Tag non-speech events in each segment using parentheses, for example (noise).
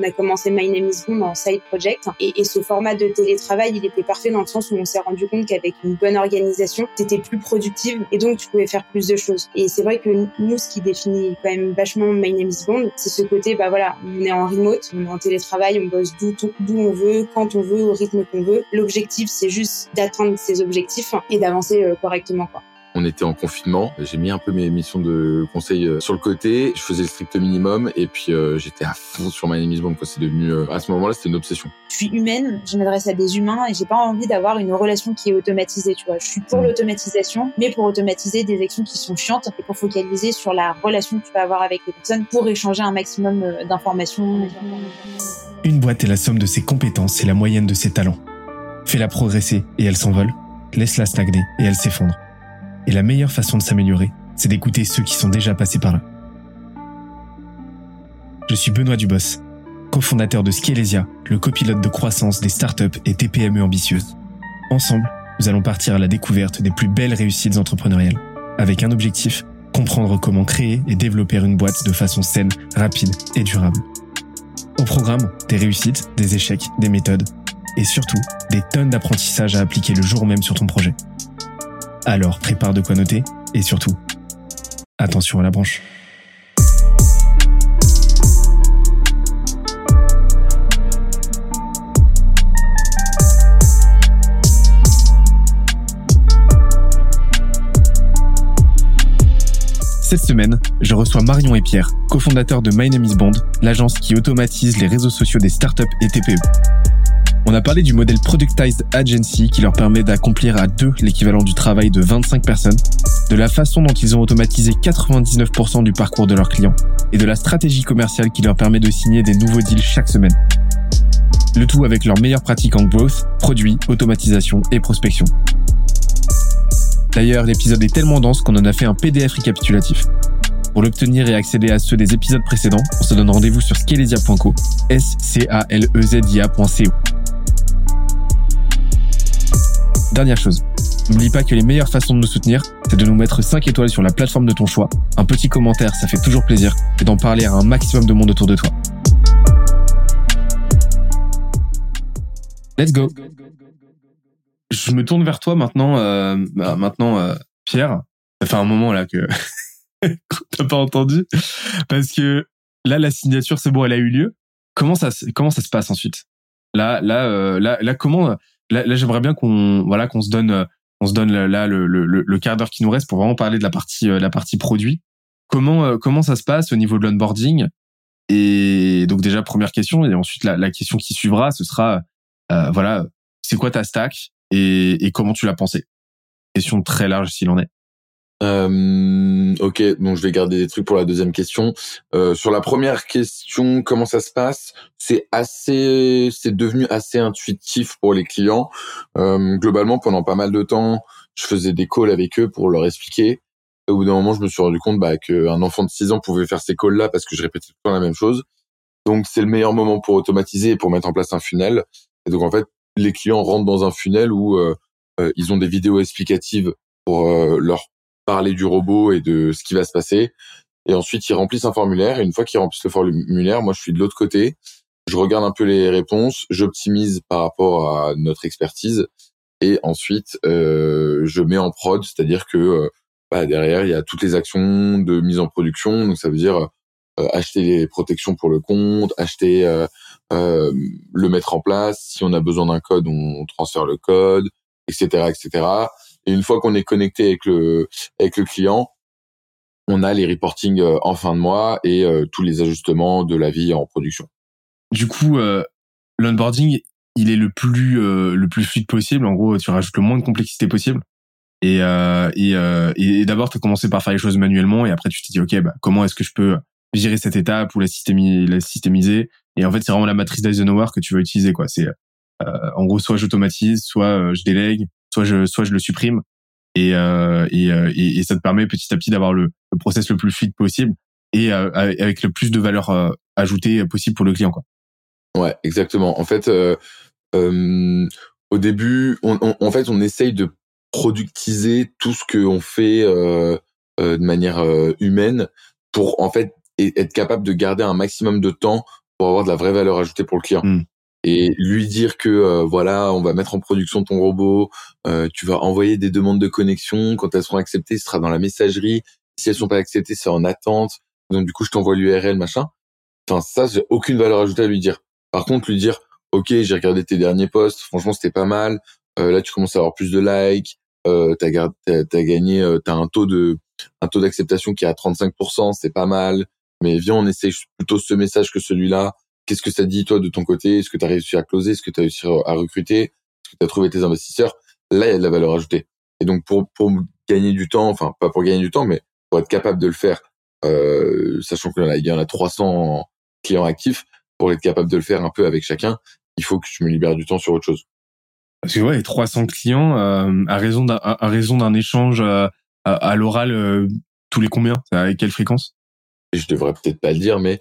On a commencé My Name is Bond en side project et, et, ce format de télétravail, il était parfait dans le sens où on s'est rendu compte qu'avec une bonne organisation, t'étais plus productive et donc tu pouvais faire plus de choses. Et c'est vrai que nous, ce qui définit quand même vachement My Name is Bond, c'est ce côté, bah voilà, on est en remote, on est en télétravail, on bosse d'où d'où on veut, quand on veut, au rythme qu'on veut. L'objectif, c'est juste d'atteindre ces objectifs et d'avancer euh, correctement, quoi. On était en confinement. J'ai mis un peu mes missions de conseil euh, sur le côté. Je faisais le strict minimum et puis euh, j'étais à fond sur ma Name C'est devenu euh, à ce moment-là, c'était une obsession. Je suis humaine, je m'adresse à des humains et j'ai pas envie d'avoir une relation qui est automatisée. Tu vois, je suis pour mmh. l'automatisation, mais pour automatiser des actions qui sont chiantes et pour focaliser sur la relation que tu vas avoir avec les personnes pour échanger un maximum d'informations. Une boîte est la somme de ses compétences et la moyenne de ses talents. Fais-la progresser et elle s'envole. Laisse-la stagner et elle s'effondre. Et la meilleure façon de s'améliorer, c'est d'écouter ceux qui sont déjà passés par là. Je suis Benoît Dubos, cofondateur de Skelesia, le copilote de croissance des startups et TPME ambitieuses. Ensemble, nous allons partir à la découverte des plus belles réussites entrepreneuriales, avec un objectif, comprendre comment créer et développer une boîte de façon saine, rapide et durable. Au programme, des réussites, des échecs, des méthodes, et surtout, des tonnes d'apprentissages à appliquer le jour même sur ton projet. Alors prépare de quoi noter et surtout, attention à la branche. Cette semaine, je reçois Marion et Pierre, cofondateurs de My l'agence qui automatise les réseaux sociaux des startups et TPE. On a parlé du modèle Productized Agency qui leur permet d'accomplir à deux l'équivalent du travail de 25 personnes, de la façon dont ils ont automatisé 99% du parcours de leurs clients et de la stratégie commerciale qui leur permet de signer des nouveaux deals chaque semaine. Le tout avec leurs meilleures pratiques en growth, produits, automatisation et prospection. D'ailleurs, l'épisode est tellement dense qu'on en a fait un PDF récapitulatif. Pour l'obtenir et accéder à ceux des épisodes précédents, on se donne rendez-vous sur scalesia.co, s c a l e z i Dernière chose, n'oublie pas que les meilleures façons de nous soutenir, c'est de nous mettre 5 étoiles sur la plateforme de ton choix, un petit commentaire, ça fait toujours plaisir, et d'en parler à un maximum de monde autour de toi. Let's go. Je me tourne vers toi maintenant, euh, bah, maintenant euh, Pierre. Ça fait un moment là que (laughs) t'as pas entendu, parce que là la signature c'est bon, elle a eu lieu. Comment ça comment ça se passe ensuite? Là là euh, là là comment là, j'aimerais bien qu'on voilà qu'on se donne on se donne là le, le, le quart d'heure qui nous reste pour vraiment parler de la partie euh, la partie produit. Comment euh, comment ça se passe au niveau de l'onboarding? Et donc déjà première question et ensuite la, la question qui suivra ce sera euh, voilà c'est quoi ta stack et, et comment tu l'as pensé Question très large s'il en est. Euh, ok, donc je vais garder des trucs pour la deuxième question. Euh, sur la première question, comment ça se passe? C'est assez, c'est devenu assez intuitif pour les clients. Euh, globalement, pendant pas mal de temps, je faisais des calls avec eux pour leur expliquer. Au bout d'un moment, je me suis rendu compte bah, qu'un enfant de 6 ans pouvait faire ces calls-là parce que je répétais tout le temps la même chose. Donc, c'est le meilleur moment pour automatiser et pour mettre en place un funnel. Et donc, en fait, les clients rentrent dans un funnel où euh, euh ils ont des vidéos explicatives pour euh, leur parler du robot et de ce qui va se passer. Et ensuite, ils remplissent un formulaire. Et une fois qu'ils remplissent le formulaire, moi, je suis de l'autre côté. Je regarde un peu les réponses, j'optimise par rapport à notre expertise. Et ensuite, euh, je mets en prod, c'est-à-dire que euh, bah, derrière, il y a toutes les actions de mise en production. Donc, ça veut dire euh, acheter les protections pour le compte, acheter, euh, euh, le mettre en place. Si on a besoin d'un code, on transfère le code, etc., etc. Et une fois qu'on est connecté avec le avec le client, on a les reporting euh, en fin de mois et euh, tous les ajustements de la vie en production. Du coup, euh, l'onboarding, il est le plus le plus fluide possible. En gros, tu rajoutes le moins de complexité possible. Et et, et d'abord, tu as commencé par faire les choses manuellement et après tu t'es dit ok, bah, comment est-ce que je peux gérer cette étape ou la, la systémiser? Et en fait, c'est vraiment la matrice d'Eisenhower que tu vas utiliser quoi. C'est en gros soit j'automatise, soit je délègue, soit je soit je le supprime et euh, et, euh, et, et, ça te permet petit à petit d'avoir le, le process le plus fluide possible et euh, avec le plus de valeur euh, ajoutée possible pour le client quoi. Ouais, exactement. En fait, euh, au début, on, on, en fait, on essaye de productiser tout ce qu'on fait de manière humaine pour en fait être capable de garder un maximum de temps pour avoir de la vraie valeur ajoutée pour le client. Mm. Et lui dire que euh, voilà, on va mettre en production ton robot, euh, tu vas envoyer des demandes de connexion, quand elles seront acceptées, ce sera dans la messagerie. Si elles sont pas acceptées, c'est en attente. Donc du coup, je t'envoie l'URL, machin. Enfin, ça, j'ai aucune valeur ajoutée à lui dire. Par contre, lui dire, ok, j'ai regardé tes derniers posts, franchement, c'était pas mal. Euh, là, tu commences à avoir plus de likes. Euh, t'as, t'as, gagné, euh, t'as un taux de, un taux d'acceptation qui est à 35%, c'est pas mal. Mais viens, on essaie plutôt ce message que celui-là. Qu'est-ce que ça dit toi de ton côté? Est-ce que tu as réussi à closer? Est-ce que tu as réussi à recruter? Est-ce que tu as trouvé tes investisseurs? Là, il y a de la valeur ajoutée. Et donc pour pour gagner du temps, enfin pas pour gagner du temps, mais pour être capable de le faire, euh, sachant qu'il y en a 300 clients actifs, pour être capable de le faire un peu avec chacun, il faut que je me libère du temps sur autre chose. Parce que ouais, 300 clients euh, à raison d'un à raison d'un échange euh, à, à l'oral euh, tous les combien? Avec quelle fréquence? Je devrais peut-être pas le dire, mais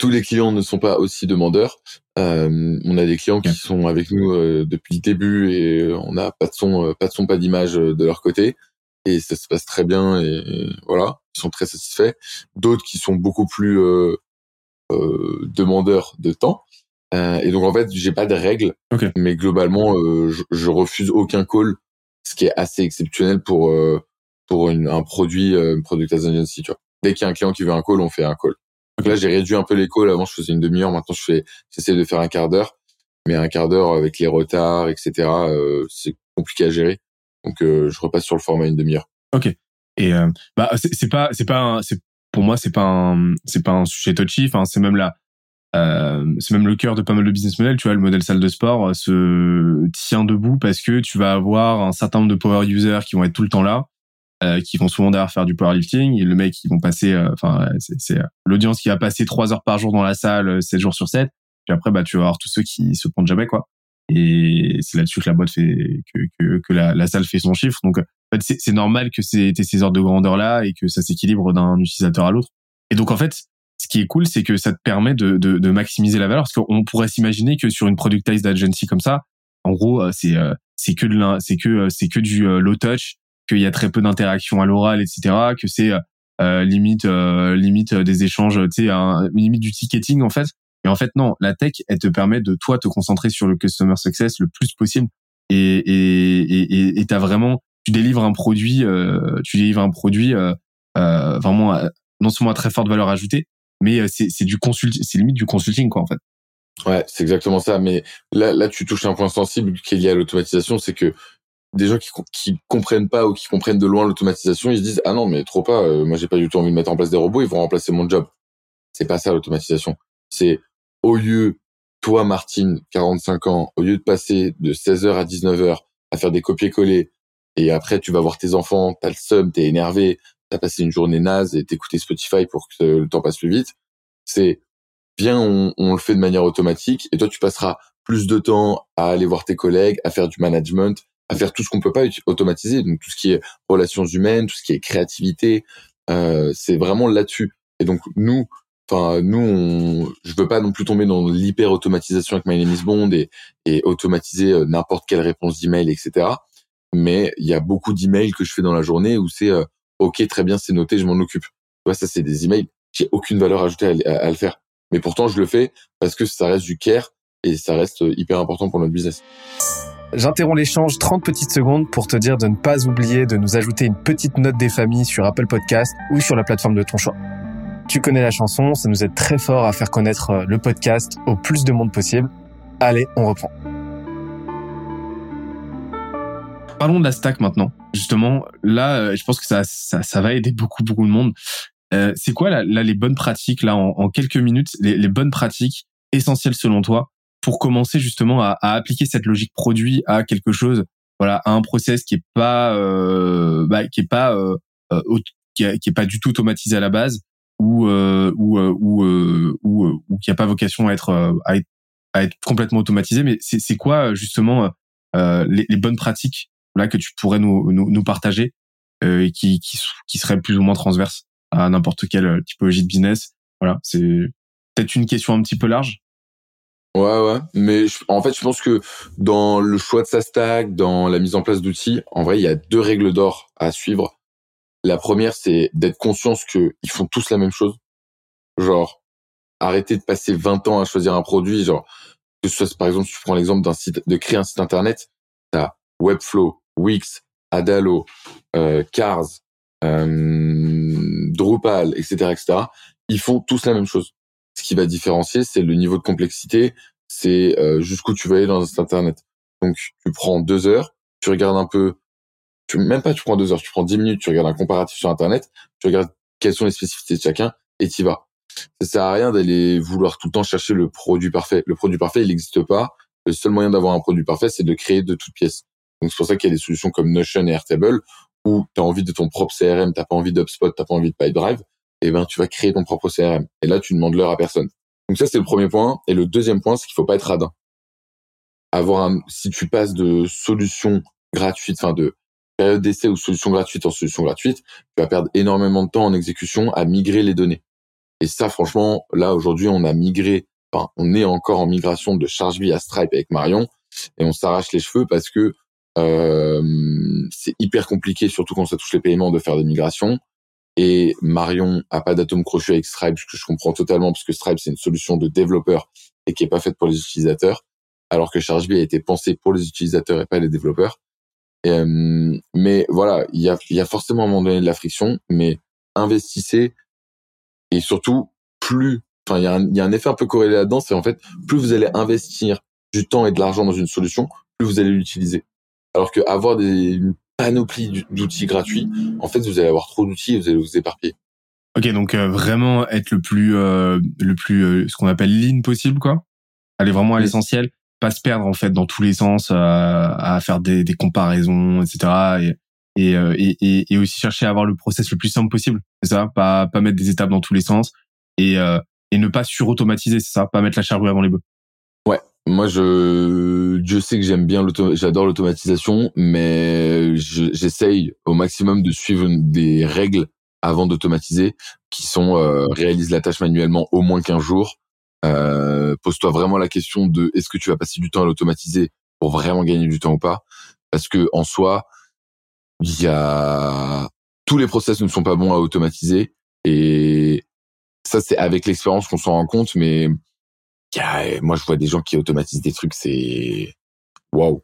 tous les clients ne sont pas aussi demandeurs. Euh, on a des clients qui sont avec nous euh, depuis le début et on n'a pas de son, euh, pas de son, pas d'image de leur côté. Et ça se passe très bien et, voilà, ils sont très satisfaits. D'autres qui sont beaucoup plus demandeurs de temps. et donc en fait, j'ai pas de règles, mais globalement, je, je, refuse aucun call, ce qui est assez exceptionnel pour pour une, un produit, une product as agency. Tu vois. Dès qu'il y a un client qui veut un call, on fait un call. Donc là, j'ai réduit un peu les. Avant, je faisais une demi-heure. Maintenant, je fais, j'essaie de faire un quart d'heure. Mais un quart d'heure avec les retards, etc., euh, c'est compliqué à gérer. Donc, euh, je repasse sur le format une demi-heure. Ok. Et euh, bah, c'est pas, c'est pas, c'est pour moi, c'est pas un, c'est pas un sujet touchy. Enfin, c'est même là, euh, c'est même le cœur de pas mal de business models. Tu vois, le modèle salle de sport se tient debout parce que tu vas avoir un certain nombre de power users qui vont être tout le temps là euh, qui vont souvent d'ailleurs faire du powerlifting. Et le mec qui vont passer euh, enfin c'est euh, l'audience qui va passer trois heures par jour dans la salle 7 jours sur 7 puis après bah tu vas avoir tous ceux qui se prennent jamais quoi. Et c'est là-dessus que la boîte fait que que, que la, la salle fait son chiffre. Donc en fait, c'est normal que c'est ces ordres de grandeur là et que ça s'équilibre d'un utilisateur à l'autre. Et donc en fait ce qui est cool c'est que ça te permet de, de, de maximiser la valeur. Parce qu'on pourrait s'imaginer que sur une productized agency comme ça en gros c'est c'est que de c'est que c'est que du low touch qu'il y a très peu d'interactions à l'oral, etc. Que c'est euh, limite euh, limite des échanges, tu sais, limite du ticketing en fait. Et en fait non, la tech elle te permet de toi te concentrer sur le customer success le plus possible et et et t'as vraiment tu délivres un produit euh, tu délivres un produit euh, euh, vraiment non seulement à très forte valeur ajoutée mais c'est c'est du consulting c'est limite du consulting quoi en fait ouais c'est exactement ça mais là là tu touches un point sensible qui est lié à l'automatisation c'est que des gens qui, qui comprennent pas ou qui comprennent de loin l'automatisation, ils se disent ah non mais trop pas, euh, moi j'ai pas du tout envie de mettre en place des robots, ils vont remplacer mon job. C'est pas ça l'automatisation. C'est au lieu toi Martine, 45 ans, au lieu de passer de 16h à 19h à faire des copier-coller et après tu vas voir tes enfants, t'as le seum, t'es énervé, t'as passé une journée naze et t'écouter Spotify pour que le temps passe plus vite. C'est bien on, on le fait de manière automatique et toi tu passeras plus de temps à aller voir tes collègues, à faire du management, à faire tout ce qu'on peut pas automatiser, donc tout ce qui est relations humaines, tout ce qui est créativité, euh, c'est vraiment là-dessus. Et donc nous, enfin nous, on, je veux pas non plus tomber dans l'hyper automatisation avec My Name is Bond et, et automatiser euh, n'importe quelle réponse d'email, etc. Mais il y a beaucoup d'emails que je fais dans la journée où c'est euh, ok, très bien, c'est noté, je m'en occupe. Tu vois, ça c'est des emails, j'ai aucune valeur ajoutée à, à, le faire. Mais pourtant, je le fais parce que ça reste du care et ça reste hyper important pour notre business. J'interromps l'échange 30 petites secondes pour te dire de ne pas oublier de nous ajouter une petite note des familles sur Apple Podcast ou sur la plateforme de ton choix. Tu connais la chanson, ça nous aide très fort à faire connaître euh, le podcast au plus de monde possible. Allez, on reprend. Parlons de la stack maintenant. Justement, là, euh, je pense que ça, ça, ça va aider beaucoup, beaucoup de monde. Euh, c'est quoi là, les bonnes pratiques, là, en, quelques minutes, les bonnes pratiques essentielles selon toi pour commencer justement à, à, appliquer cette logique produit à quelque chose, voilà, à un process qui est pas, euh, bah, qui est pas, euh, euh qui, est, pas du tout automatisé à la base, ou euh, ou euh, ou, ou, ou qui a pas vocation à être à être, complètement automatisé. Mais c'est, c'est quoi justement les, les, bonnes pratiques là que tu pourrais nous nous, nous partager et qui, qui qui seraient plus ou moins transverses à n'importe quelle typologie de business? Voilà, c'est peut-être une question un petit peu large, Ouais, ouais. Mais en fait, je pense que dans le choix de sa stack, dans la mise en place d'outils, en vrai, il y a deux règles d'or à suivre. La première, c'est d'être conscient qu'ils font tous la même chose. Genre, arrêter de passer 20 ans à choisir un produit, genre que ce soit par exemple, si tu prends l'exemple d'un site, de créer un site internet, t'as Webflow, Wix, Adalo, euh, Cars, euh, Drupal, etc., etc. Ils font tous la même chose. Ce qui va différencier, c'est le niveau de complexité, c'est euh, jusqu'où tu vas aller dans internet. Donc, tu prends deux heures, tu regardes un peu, tu, même pas tu prends deux heures, tu prends dix minutes, tu regardes un comparatif sur internet, tu regardes quelles sont les spécificités de chacun et tu vas. Ça sert à rien d'aller vouloir tout le temps chercher le produit parfait. Le produit parfait, il n'existe pas. Le seul moyen d'avoir un produit parfait, c'est de créer de toutes pièces. Donc c'est pour ça qu'il y a des solutions comme Notion et Airtable où tu as envie de ton propre CRM, t'as pas envie d'UpSpot, t'as pas envie de PipeDrive, eh ben tu vas créer ton propre CRM. Et là, tu demandes l'heure à personne. Donc ça, c'est le premier point. Et le deuxième point, c'est qu'il faut pas être radin. Avoir un, si tu passes de solutions gratuites, enfin de période d'essai ou solution gratuite en solution gratuite, tu vas perdre énormément de temps en exécution à migrer les données. Et ça, franchement, là aujourd'hui, on a migré, enfin, on est encore en migration de ChargeBee à Stripe avec Marion, et on s'arrache les cheveux parce que euh, c'est hyper compliqué, surtout quand ça touche les paiements, de faire des migrations. Et Marion a pas d'atome crochet avec Stripe, ce que je comprends totalement, parce que Stripe, c'est une solution de développeur et qui est pas faite pour les utilisateurs, alors que ChargeBee a été pensé pour les utilisateurs et pas les développeurs. Mais voilà, il y a, forcément à un moment donné de la friction, mais investissez et surtout plus. Enfin, il y, a un, effet un peu corrélé là-dedans, c'est en fait plus vous allez investir du temps et de l'argent dans une solution, plus vous allez l'utiliser. Alors que avoir des, panoplie d'outils gratuits, en fait, vous allez avoir trop d'outils et vous allez vous éparpiller. Ok, donc euh, vraiment être le plus, euh, le plus, euh, ce qu'on appelle lean possible, quoi. Aller vraiment à l'essentiel, pas se perdre en fait dans tous les sens, à faire des, des comparaisons, etc. Et, et, et, et, aussi chercher à avoir le process le plus simple possible. C'est ça, pas pas mettre des étapes dans tous les sens et et ne pas surautomatiser, c'est ça, pas mettre la charrue avant les bœufs. Moi, je, Dieu sait que j'aime bien l'auto, j'adore l'automatisation, mais j'essaye au maximum de suivre des règles avant d'automatiser, qui sont euh, réalise la tâche manuellement au moins 15 jours. Euh, pose-toi vraiment la question de est-ce que tu vas passer du temps à l'automatiser pour vraiment gagner du temps ou pas, parce que en soi, il y a tous les process ne sont pas bons à automatiser et ça c'est avec l'expérience qu'on s'en rend compte, mais moi je vois des gens qui automatisent des trucs, c'est waouh.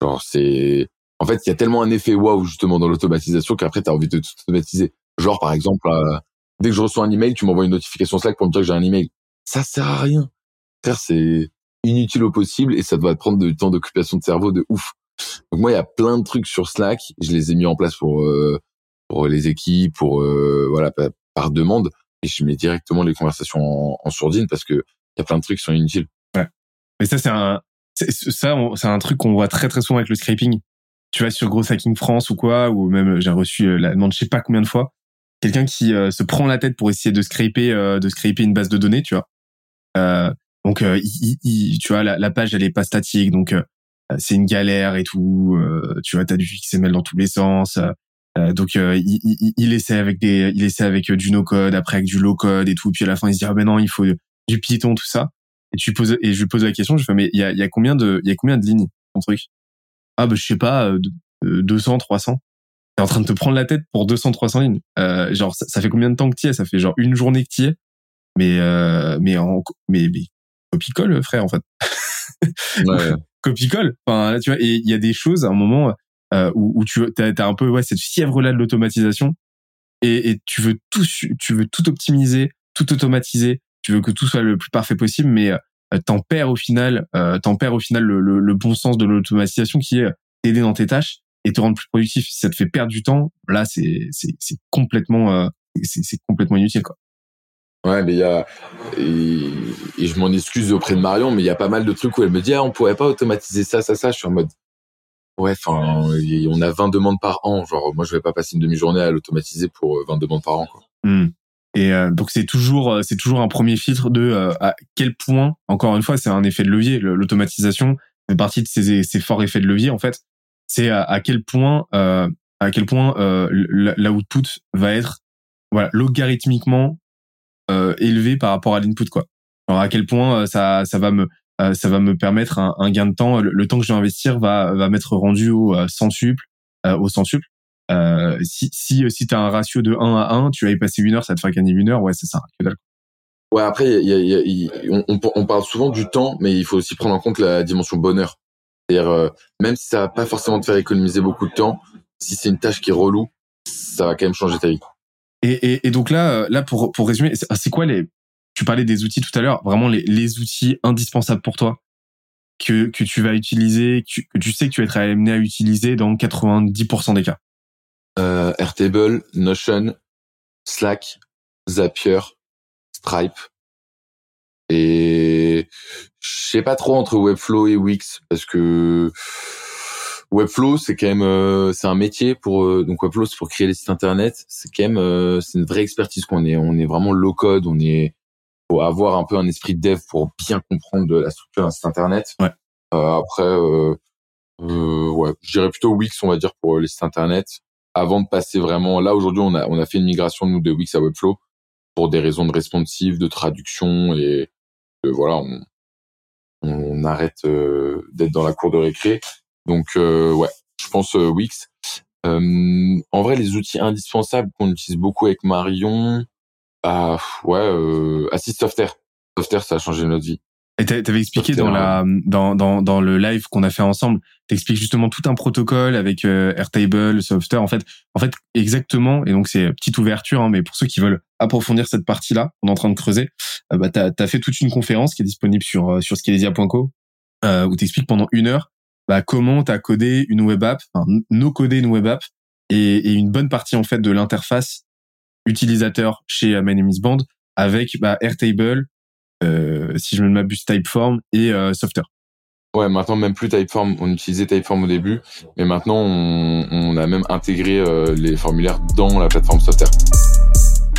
Genre c'est en fait, il y a tellement un effet waouh justement dans l'automatisation qu'après tu as envie de tout automatiser. Genre par exemple euh, dès que je reçois un email, tu m'envoies une notification Slack pour me dire que j'ai un email. Ça sert à rien. C'est inutile au possible et ça doit prendre du temps d'occupation de cerveau de ouf. Donc moi, il y a plein de trucs sur Slack, je les ai mis en place pour euh, pour les équipes, pour euh, voilà par, demande et je mets directement les conversations en sourdine parce que il y a plein de trucs qui inutiles. Ouais. Mais ça, c'est un, ça, c'est un truc qu'on voit très très souvent avec le scraping. Tu vas sur Gros Hacking France ou quoi, ou même j'ai reçu euh, la demande, je sais pas combien de fois, quelqu'un qui euh, se prend la tête pour essayer de scraper, euh, de scraper une base de données, tu vois. Euh, donc, il, tu vois, la, la, page elle est pas statique, donc c'est une galère et tout. tu vois, t'as du XML dans tous les sens. donc, il, il, il, essaie avec des, il essaie avec du no code, après avec du low code et tout. Puis à la fin, il se dit ah ben non, il faut du Python, tout ça. Et tu poses, et je lui pose la question, je fais, mais il y a, y a combien de, il y a combien de lignes, ton truc? Ah, bah, je sais pas, 200, 300. T'es en train de te prendre la tête pour 200, 300 lignes. Euh, genre, ça, fait combien de temps que tu y es? Ça fait genre une journée que tu y es? Mais, euh, mais en, mais, mais, copie-colle, frère, en fait. Ouais. (laughs) copie-colle. Enfin, tu vois, et il y a des choses à un moment, euh, où, où, tu as, as un peu, ouais, cette fièvre-là de l'automatisation. Et, et tu veux tout, tu veux tout optimiser, tout automatiser, tu veux que tout soit le plus parfait possible, mais euh, t'en perds au final, euh, t'en perds au final le, le, bon sens de l'automatisation qui est t'aider dans tes tâches et te rendre plus productif. Si ça te fait perdre du temps, là c'est c'est c'est complètement euh, c'est complètement inutile quoi. Ouais, mais il y a et, je m'en excuse auprès de Marion, mais il y a pas mal de trucs où elle me dit ah on pourrait pas automatiser ça ça ça. Je suis en mode ouais, enfin on a 20 demandes par an, genre moi je vais pas passer une demi-journée à l'automatiser pour 20 demandes par an quoi. Hmm. Et euh, donc c'est toujours euh, c'est toujours un premier filtre de euh, à quel point encore une fois c'est un effet de levier l'automatisation fait partie de ces, ces forts effets de levier en fait. C'est à, quel point à quel point l'output va être voilà logarithmiquement élevé par rapport à l'input quoi. Alors à quel point ça ça va me ça va me permettre un, un gain de temps. Le, temps que je vais investir va va m'être rendu au 100 suple au 100 suple euh, si si si t'as un ratio de 1 à 1, tu vas y passer une heure, ça te fait gagner une heure, ouais, c'est ça. Ouais, après, il y a, il y a- il- on, on- on parle souvent du temps, mais il faut aussi prendre en compte la dimension bonheur. C'est-à-dire, euh, même si ça va pas forcément te faire économiser beaucoup de temps, si c'est une tâche qui est relou, ça va quand même changer ta vie. Et, et, et donc là, euh, là pour, pour résumer, c'est c'est quoi les... Tu parlais des outils tout à l'heure, vraiment les, les outils indispensables pour toi que, que tu vas utiliser, tu, que tu sais que tu vas être amené à utiliser dans 90% des cas. Euh, Airtable, Notion, Slack, Zapier, Stripe. Et je sais pas trop entre Webflow et Wix parce que Webflow c'est quand même euh, c'est un métier pour euh, donc Webflow c'est pour créer les sites internet c'est quand même euh, c'est une vraie expertise qu'on est on est vraiment low code on est faut avoir un peu un esprit de dev pour bien comprendre de la structure d'un site internet Ouais. Euh, après euh, euh, ouais je dirais plutôt Wix on va dire pour les sites internet avant de passer vraiment là aujourd'hui on a on a fait une migration nous de Wix à Webflow pour des raisons de responsive de traduction et de, voilà on on arrête euh, d'être dans la cour de récré. Donc euh, ouais je pense euh, Wix. Euh, en vrai les outils indispensables qu'on utilise beaucoup avec Marion ah ouais euh, Assist Software. Software ça a changé notre vie Et t'a- t'avais expliqué dans la dans dans dans le live qu'on a fait ensemble, t'expliques justement tout un protocole avec euh, Airtable, Software. En fait, en fait exactement. Et donc c'est petite ouverture, hein, mais pour ceux qui veulent approfondir cette partie-là, on est en train de creuser. euh, bah t'as as fait toute une conférence qui est disponible sur euh, sur skelesia.co euh, où t'expliques pendant une heure bah, comment t'as codé une web app, enfin, no coder une web app et, et une bonne partie en fait de l'interface utilisateur chez euh, My Name is Band avec bah, Airtable, si je ne m'abuse Typeform et euh, Software. Ouais, maintenant même plus Typeform. On utilisait Typeform au début, mais maintenant on, on a même intégré euh, les formulaires dans la plateforme Software.